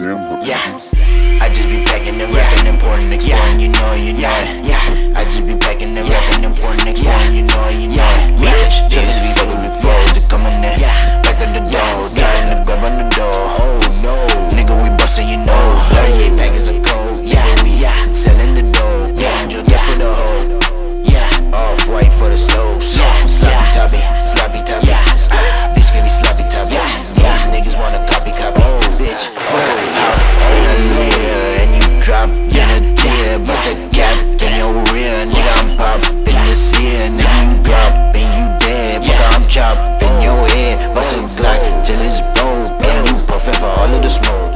Damn. Yeah. I just be packing and rapping, all under the smoke.